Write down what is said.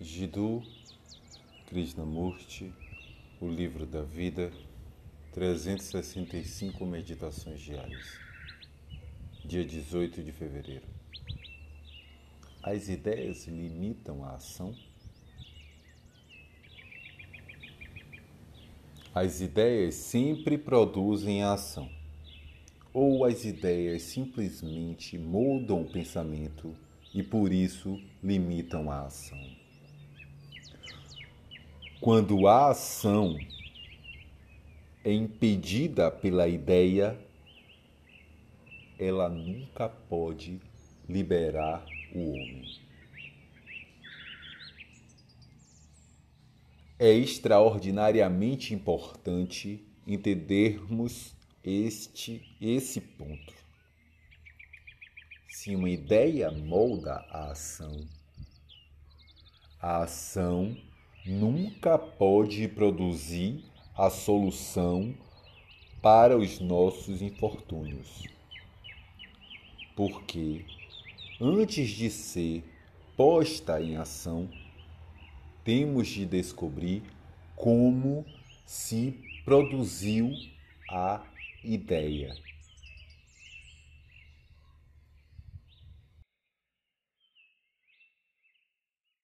Jiddu Krishnamurti, O Livro da Vida, 365 Meditações Diárias, dia 18 de fevereiro. As ideias limitam a ação? As ideias sempre produzem a ação, ou as ideias simplesmente moldam o pensamento e por isso limitam a ação. Quando a ação é impedida pela ideia, ela nunca pode liberar o homem. É extraordinariamente importante entendermos este esse ponto. Se uma ideia molda a ação, a ação nunca pode produzir a solução para os nossos infortúnios. Porque, antes de ser posta em ação, temos de descobrir como se produziu a ideia.